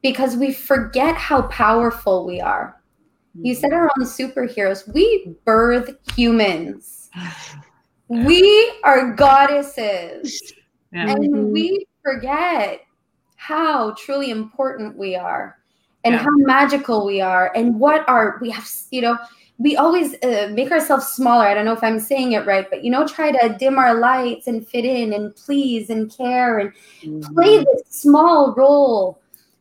because we forget how powerful we are. You said our own superheroes. We birth humans. we are goddesses. Yeah. And mm-hmm. we forget how truly important we are and yeah. how magical we are and what are we have, you know, we always uh, make ourselves smaller. I don't know if I'm saying it right, but you know, try to dim our lights and fit in and please and care and mm-hmm. play this small role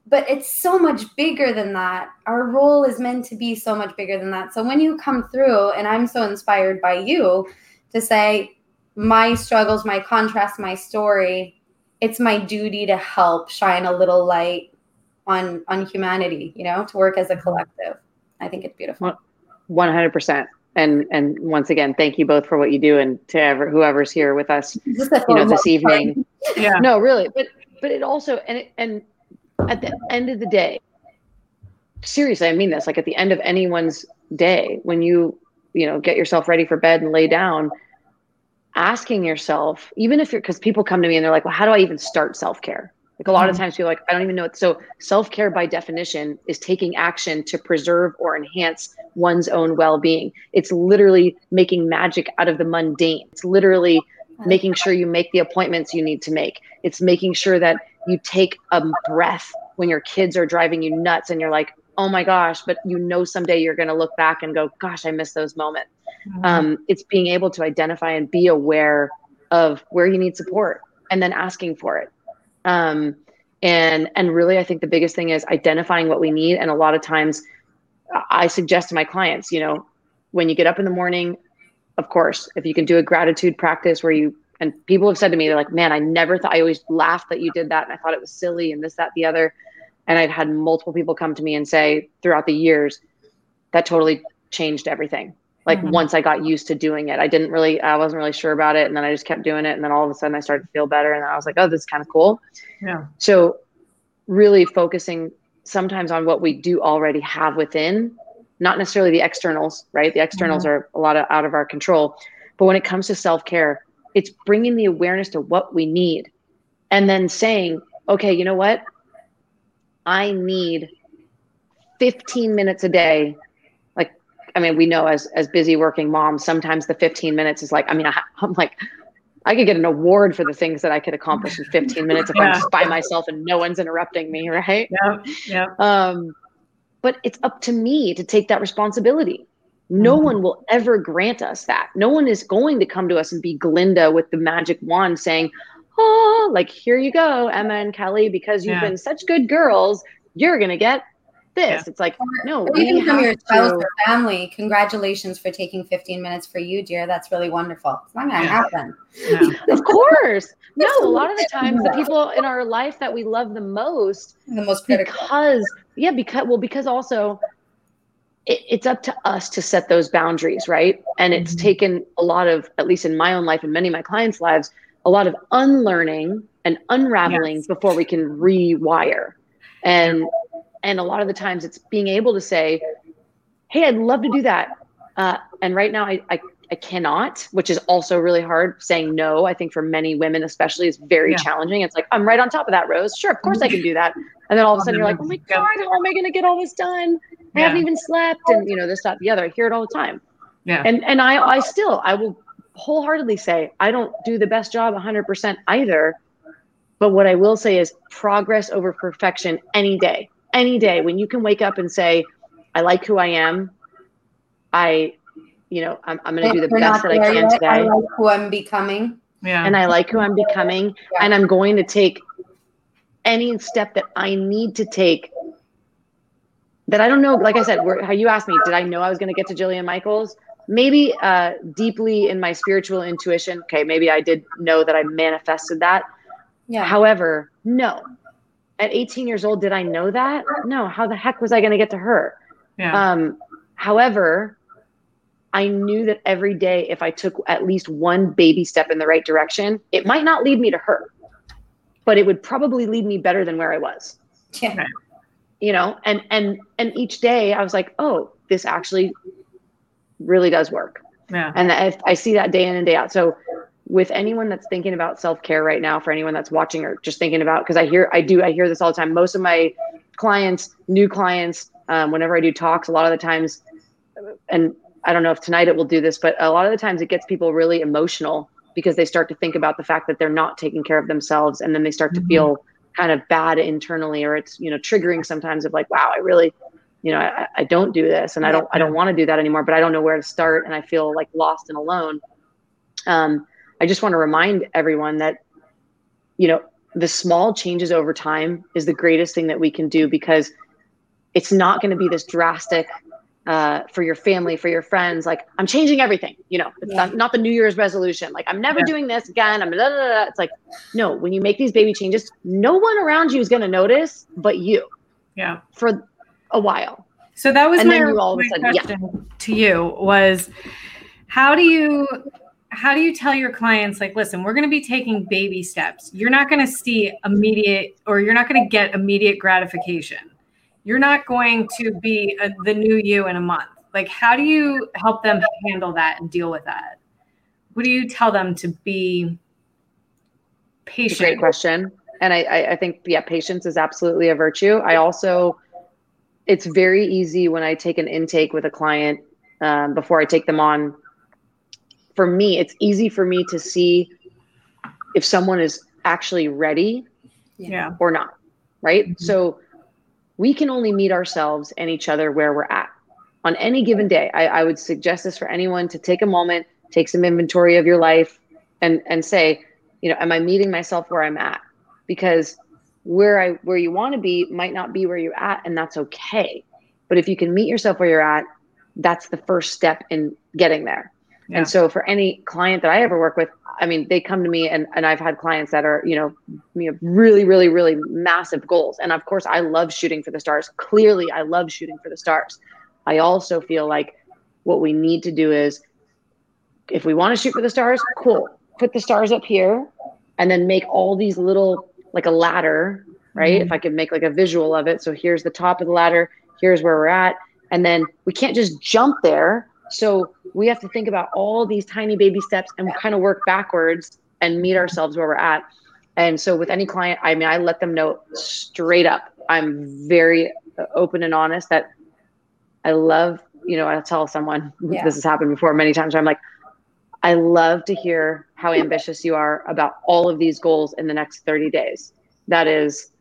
but it's so much bigger than that. Our role is meant to be so much bigger than that. So when you come through, and I'm so inspired by you to say, my struggles, my contrast, my story, it's my duty to help shine a little light on on humanity, you know, to work as a collective. I think it's beautiful. 100%. And and once again, thank you both for what you do and to ever, whoever's here with us, you know, this evening. Yeah. No, really. But but it also and it, and at the end of the day, seriously, I mean this, like at the end of anyone's day, when you, you know, get yourself ready for bed and lay down, asking yourself, even if you're, because people come to me and they're like, well, how do I even start self care? Like a lot mm-hmm. of times people are like, I don't even know. It. So self care by definition is taking action to preserve or enhance one's own well being. It's literally making magic out of the mundane. It's literally making sure you make the appointments you need to make. It's making sure that you take a breath when your kids are driving you nuts and you're like, oh my gosh, but you know someday you're going to look back and go, gosh, I miss those moments. Mm-hmm. Um, it's being able to identify and be aware of where you need support and then asking for it. Um, and and really, I think the biggest thing is identifying what we need. And a lot of times, I suggest to my clients, you know, when you get up in the morning, of course, if you can do a gratitude practice where you and people have said to me, they're like, man, I never thought I always laughed that you did that. And I thought it was silly and this, that, the other. And I've had multiple people come to me and say throughout the years, that totally changed everything. Like mm-hmm. once I got used to doing it, I didn't really, I wasn't really sure about it. And then I just kept doing it. And then all of a sudden I started to feel better. And I was like, oh, this is kind of cool. Yeah. So really focusing sometimes on what we do already have within, not necessarily the externals, right? The externals mm-hmm. are a lot of out of our control. But when it comes to self care, it's bringing the awareness to what we need and then saying, okay, you know what? I need 15 minutes a day. I mean, we know as, as busy working moms, sometimes the 15 minutes is like, I mean, I, am like, I could get an award for the things that I could accomplish in 15 minutes if yeah. I'm just by myself and no one's interrupting me. Right. Yeah. Yeah. Um, but it's up to me to take that responsibility. No mm-hmm. one will ever grant us that. No one is going to come to us and be Glinda with the magic wand saying, Oh, like, here you go, Emma and Kelly, because you've yeah. been such good girls, you're going to get this. Yeah. It's like, no, even from your spouse or family, congratulations for taking 15 minutes for you, dear. That's really wonderful. It's not going to yeah. happen. Yeah. of course. No, a lot of the times the people in our life that we love the most, the most critical. because, yeah, because, well, because also it, it's up to us to set those boundaries, right? And it's mm-hmm. taken a lot of, at least in my own life and many of my clients' lives, a lot of unlearning and unraveling yes. before we can rewire. And and a lot of the times it's being able to say, "Hey, I'd love to do that," uh, and right now I, I I cannot, which is also really hard. Saying no, I think for many women, especially, is very yeah. challenging. It's like, I'm right on top of that, Rose. Sure, of course I can do that. And then all of a sudden you're like, oh my God, how am I going to get all this done? I yeah. haven't even slept. And, you know, this, that, the other. I hear it all the time. Yeah. And, and I, I still, I will wholeheartedly say, I don't do the best job 100% either. But what I will say is progress over perfection any day, any day when you can wake up and say, I like who I am. I you know, I'm, I'm going to do the best that I can yet. today. I like who I'm becoming. Yeah. And I like who I'm becoming. Yeah. And I'm going to take any step that I need to take that I don't know. Like I said, how you asked me, did I know I was going to get to Jillian Michaels? Maybe uh, deeply in my spiritual intuition. Okay, maybe I did know that I manifested that. Yeah. However, no. At 18 years old, did I know that? No. How the heck was I going to get to her? Yeah. Um, however, I knew that every day, if I took at least one baby step in the right direction, it might not lead me to her, but it would probably lead me better than where I was. Yeah. You know, and and and each day I was like, oh, this actually really does work. Yeah. And I, I see that day in and day out. So with anyone that's thinking about self-care right now, for anyone that's watching or just thinking about, because I hear, I do, I hear this all the time. Most of my clients, new clients, um, whenever I do talks, a lot of the times, and I don't know if tonight it will do this, but a lot of the times it gets people really emotional because they start to think about the fact that they're not taking care of themselves and then they start to mm-hmm. feel kind of bad internally or it's you know triggering sometimes of like wow i really you know i, I don't do this and i don't i don't want to do that anymore but i don't know where to start and i feel like lost and alone um, i just want to remind everyone that you know the small changes over time is the greatest thing that we can do because it's not going to be this drastic uh, for your family, for your friends. Like, I'm changing everything. You know, it's yeah. not, not, the New Year's resolution. Like, I'm never yeah. doing this again. I'm blah, blah, blah. It's like, no, when you make these baby changes, no one around you is going to notice but you. Yeah. For a while. So that was and my, my sudden, question yeah. to you was how do you how do you tell your clients like listen we're going to be taking baby steps you're not going to see immediate or you're not going to get immediate gratification you're not going to be a, the new you in a month. Like, how do you help them handle that and deal with that? What do you tell them to be patient? Great question. And I, I think, yeah, patience is absolutely a virtue. I also, it's very easy when I take an intake with a client um, before I take them on. For me, it's easy for me to see if someone is actually ready yeah. or not. Right. Mm-hmm. So we can only meet ourselves and each other where we're at on any given day. I, I would suggest this for anyone to take a moment, take some inventory of your life, and and say, you know, am I meeting myself where I'm at? Because where I where you want to be might not be where you're at, and that's okay. But if you can meet yourself where you're at, that's the first step in getting there. Yeah. And so for any client that I ever work with, I mean, they come to me and, and I've had clients that are, you know, you know, really, really, really massive goals. And of course, I love shooting for the stars. Clearly, I love shooting for the stars. I also feel like what we need to do is if we want to shoot for the stars, cool. Put the stars up here and then make all these little like a ladder, right? Mm-hmm. If I could make like a visual of it. So here's the top of the ladder, here's where we're at. And then we can't just jump there so we have to think about all these tiny baby steps and kind of work backwards and meet ourselves where we're at. And so with any client, I mean, I let them know straight up. I'm very uh, open and honest that I love, you know, I'll tell someone yeah. this has happened before many times. I'm like, I love to hear how ambitious you are about all of these goals in the next 30 days. That is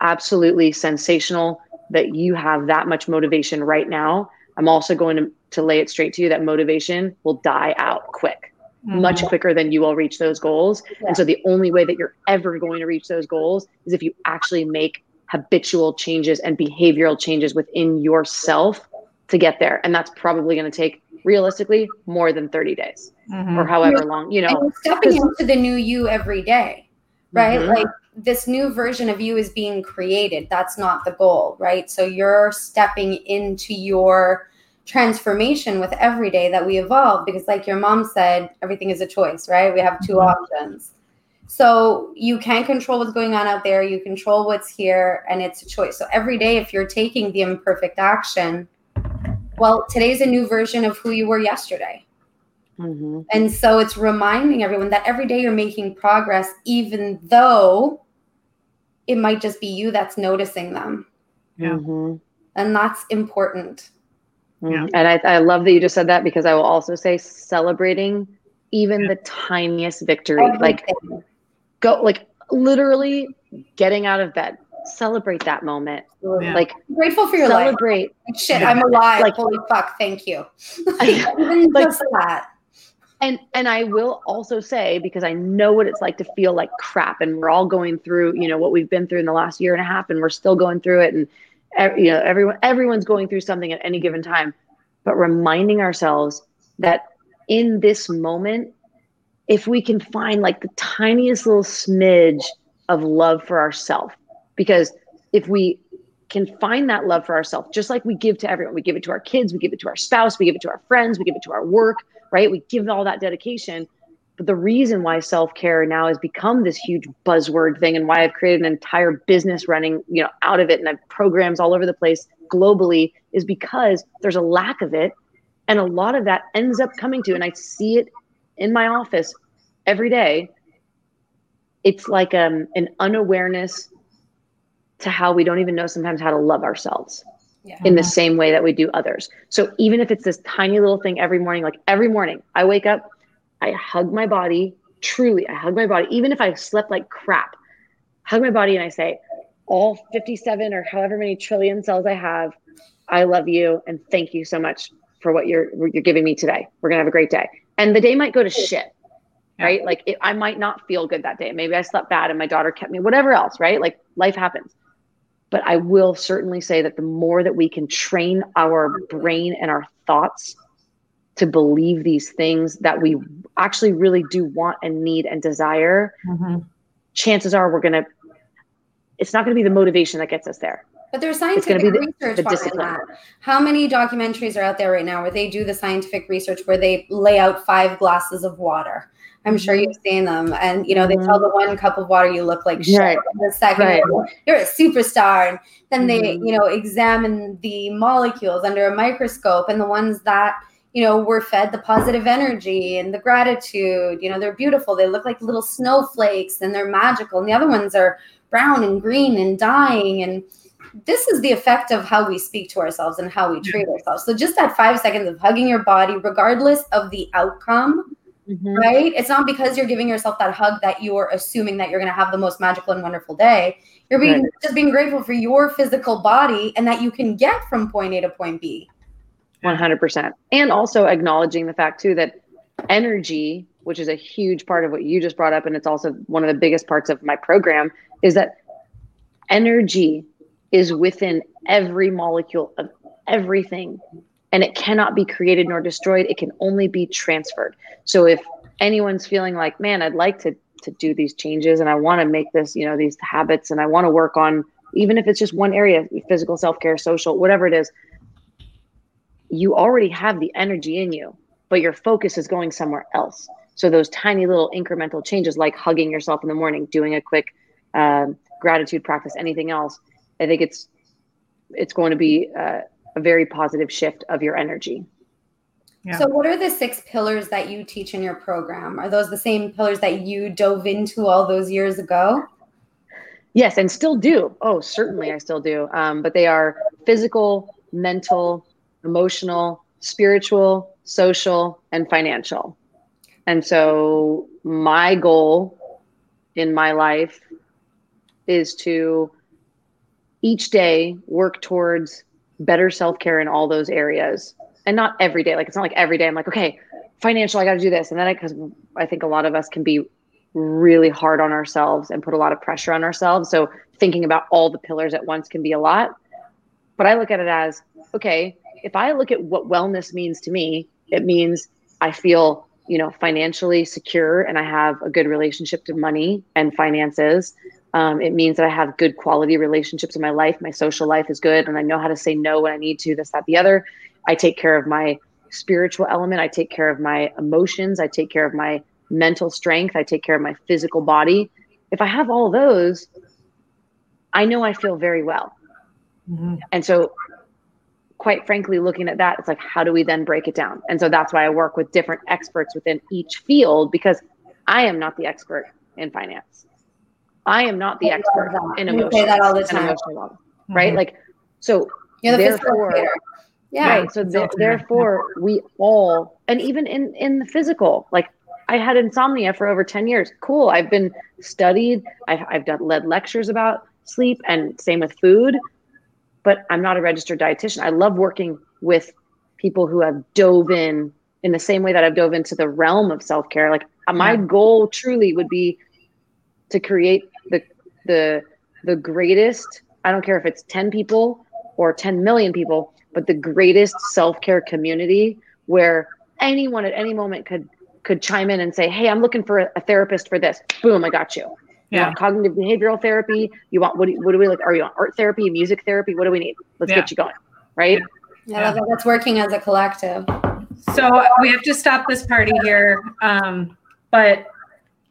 absolutely sensational that you have that much motivation right now I'm also going to, to lay it straight to you that motivation will die out quick, mm-hmm. much quicker than you will reach those goals. Yeah. And so the only way that you're ever going to reach those goals is if you actually make habitual changes and behavioral changes within yourself to get there. And that's probably going to take realistically more than 30 days mm-hmm. or however long, you know. And stepping into the new you every day, right? Mm-hmm. Like this new version of you is being created. That's not the goal, right? So you're stepping into your transformation with every day that we evolve because like your mom said everything is a choice right we have 2 mm-hmm. options so you can't control what's going on out there you control what's here and it's a choice so every day if you're taking the imperfect action well today's a new version of who you were yesterday mm-hmm. and so it's reminding everyone that every day you're making progress even though it might just be you that's noticing them yeah mm-hmm. and that's important yeah. And I, I love that you just said that because I will also say celebrating even the tiniest victory. Oh, Everything. Like go like literally getting out of bed. Celebrate that moment. Yeah. Like I'm grateful for your celebrate. life. Shit, yeah. I'm alive. Like, Holy fuck, thank you. even like, just that. And and I will also say because I know what it's like to feel like crap, and we're all going through, you know, what we've been through in the last year and a half, and we're still going through it, and you know everyone everyone's going through something at any given time but reminding ourselves that in this moment if we can find like the tiniest little smidge of love for ourselves because if we can find that love for ourselves just like we give to everyone we give it to our kids we give it to our spouse we give it to our friends we give it to our work right? We give all that dedication but the reason why self-care now has become this huge buzzword thing and why I've created an entire business running, you know, out of it and I've programs all over the place globally is because there's a lack of it. And a lot of that ends up coming to, and I see it in my office every day. It's like um, an unawareness to how we don't even know sometimes how to love ourselves yeah. in the same way that we do others. So even if it's this tiny little thing every morning, like every morning I wake up, I hug my body. Truly, I hug my body. Even if I slept like crap, hug my body and I say, all 57 or however many trillion cells I have, I love you and thank you so much for what you're you're giving me today. We're gonna have a great day. And the day might go to shit. Right? Like it, I might not feel good that day. Maybe I slept bad and my daughter kept me, whatever else, right? Like life happens. But I will certainly say that the more that we can train our brain and our thoughts to believe these things that we actually really do want and need and desire, Mhm. chances are we're going to, it's not going to be the motivation that gets us there. But there's gonna scientific be the- research the behind that. How many documentaries are out there right now where they do the scientific research where they lay out five glasses of water? I'm sure Mm-hmm. you've seen them. And you know, they tell the one cup of water you look like shit. Right. The second Right. you're a superstar. And then they, Mhm. you know, examine the molecules under a microscope and the ones that you know, were fed the positive energy and the gratitude. You know, they're beautiful. They look like little snowflakes and they're magical. And the other ones are brown and green and dying. And this is the effect of how we speak to ourselves and how we treat ourselves. So just that five seconds of hugging your body, regardless of the outcome, mm-hmm. right? It's not because you're giving yourself that hug that you're assuming that you're going to have the most magical and wonderful day. You're being Right. just being grateful for your physical body and that you can get from point A to point B. 100%. And also acknowledging the fact, too, that energy, which is a huge part of what you just brought up, and it's also one of the biggest parts of my program, is that energy is within every molecule of everything. And it cannot be created nor destroyed. It can only be transferred. So if anyone's feeling like, man, I'd like to to do these changes and I want to make this, you know, these habits and I want to work on even if it's just one area, physical self-care, social, whatever it is, you already have the energy in you, but your focus is going somewhere else. So those tiny little incremental changes, like hugging yourself in the morning, doing a quick um, gratitude practice, anything else, I think it's it's going to be uh, a very positive shift of your energy. Yeah. So, what are the six pillars that you teach in your program? Are those the same pillars that you dove into all those years ago? Yes, and still do. Oh, certainly, I still do. Um, but they are physical, mental, emotional, spiritual, social, and financial. And so, my goal in my life is to each day work towards better self care in all those areas. And not every day. Like, it's not like every day I'm like, okay, financial, I got to do this. And then, because I think a lot of us can be really hard on ourselves and put a lot of pressure on ourselves. So, thinking about all the pillars at once can be a lot. But I look at it as okay, if I look at what wellness means to me, it means I feel, you know, financially secure and I have a good relationship to money and finances. Um, it means that I have good quality relationships in my life. My social life is good and I know how to say no when I need to, this, that, the other. I take care of my spiritual element. I take care of my emotions. I take care of my mental strength. I take care of my physical body. If I have all those, I know I feel very well. Mhm. And so, quite frankly, looking at that, it's like, how do we then break it down? And so that's why I work with different experts within each field because I am not the expert in finance. I am not the I expert that. in You say that all the and time. emotional wellness, right? Mhm. Like, so You're the Therefore- Yeah. right. So th- therefore, we all, and even in in the physical, like I had insomnia for over ten years. Cool. I've been studied. I've I've done led lectures about sleep, and same with food. But I'm not a registered dietitian. I love working with people who have dove in in the same way that I've dove into the realm of self care. Like uh, my goal truly would be to create the the the greatest. I don't care if it's ten people or 10 million people, but the greatest self-care community where anyone at any moment could could chime in and say, "Hey, I'm looking for a therapist for this." Boom, I got you. You Yeah. want cognitive behavioral therapy? You want what? Do, what do we like? Are you on art therapy, music therapy? What do we need? Let's Yeah. get you going, right? I love that. That's working as a collective. So we have to stop this party here. Um, but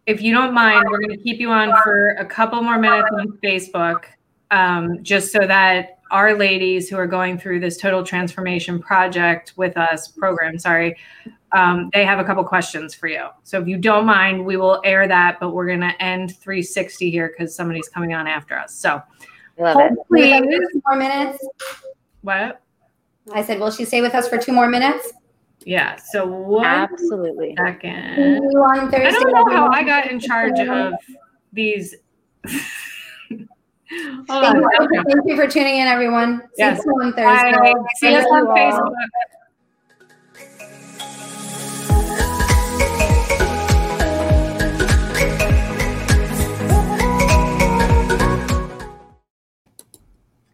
if you don't mind, we're going to keep you on for a couple more minutes on Facebook, um, just so that our ladies who are going through this total transformation project with us program, sorry, um, they have a couple questions for you. So if you don't mind, we will air that, but we're going to end 360 here because somebody's coming on after us. So I love it. Will you stay with us please, two more minutes. what? I said, will she stay with us for two more minutes? Yeah. So one Absolutely. second. See you on Thursday. I don't know how. I got in charge of these. Hold Thank on. you, thank you for tuning in, everyone. See Yes. you on Bye. Thursday. See us on you all. Facebook.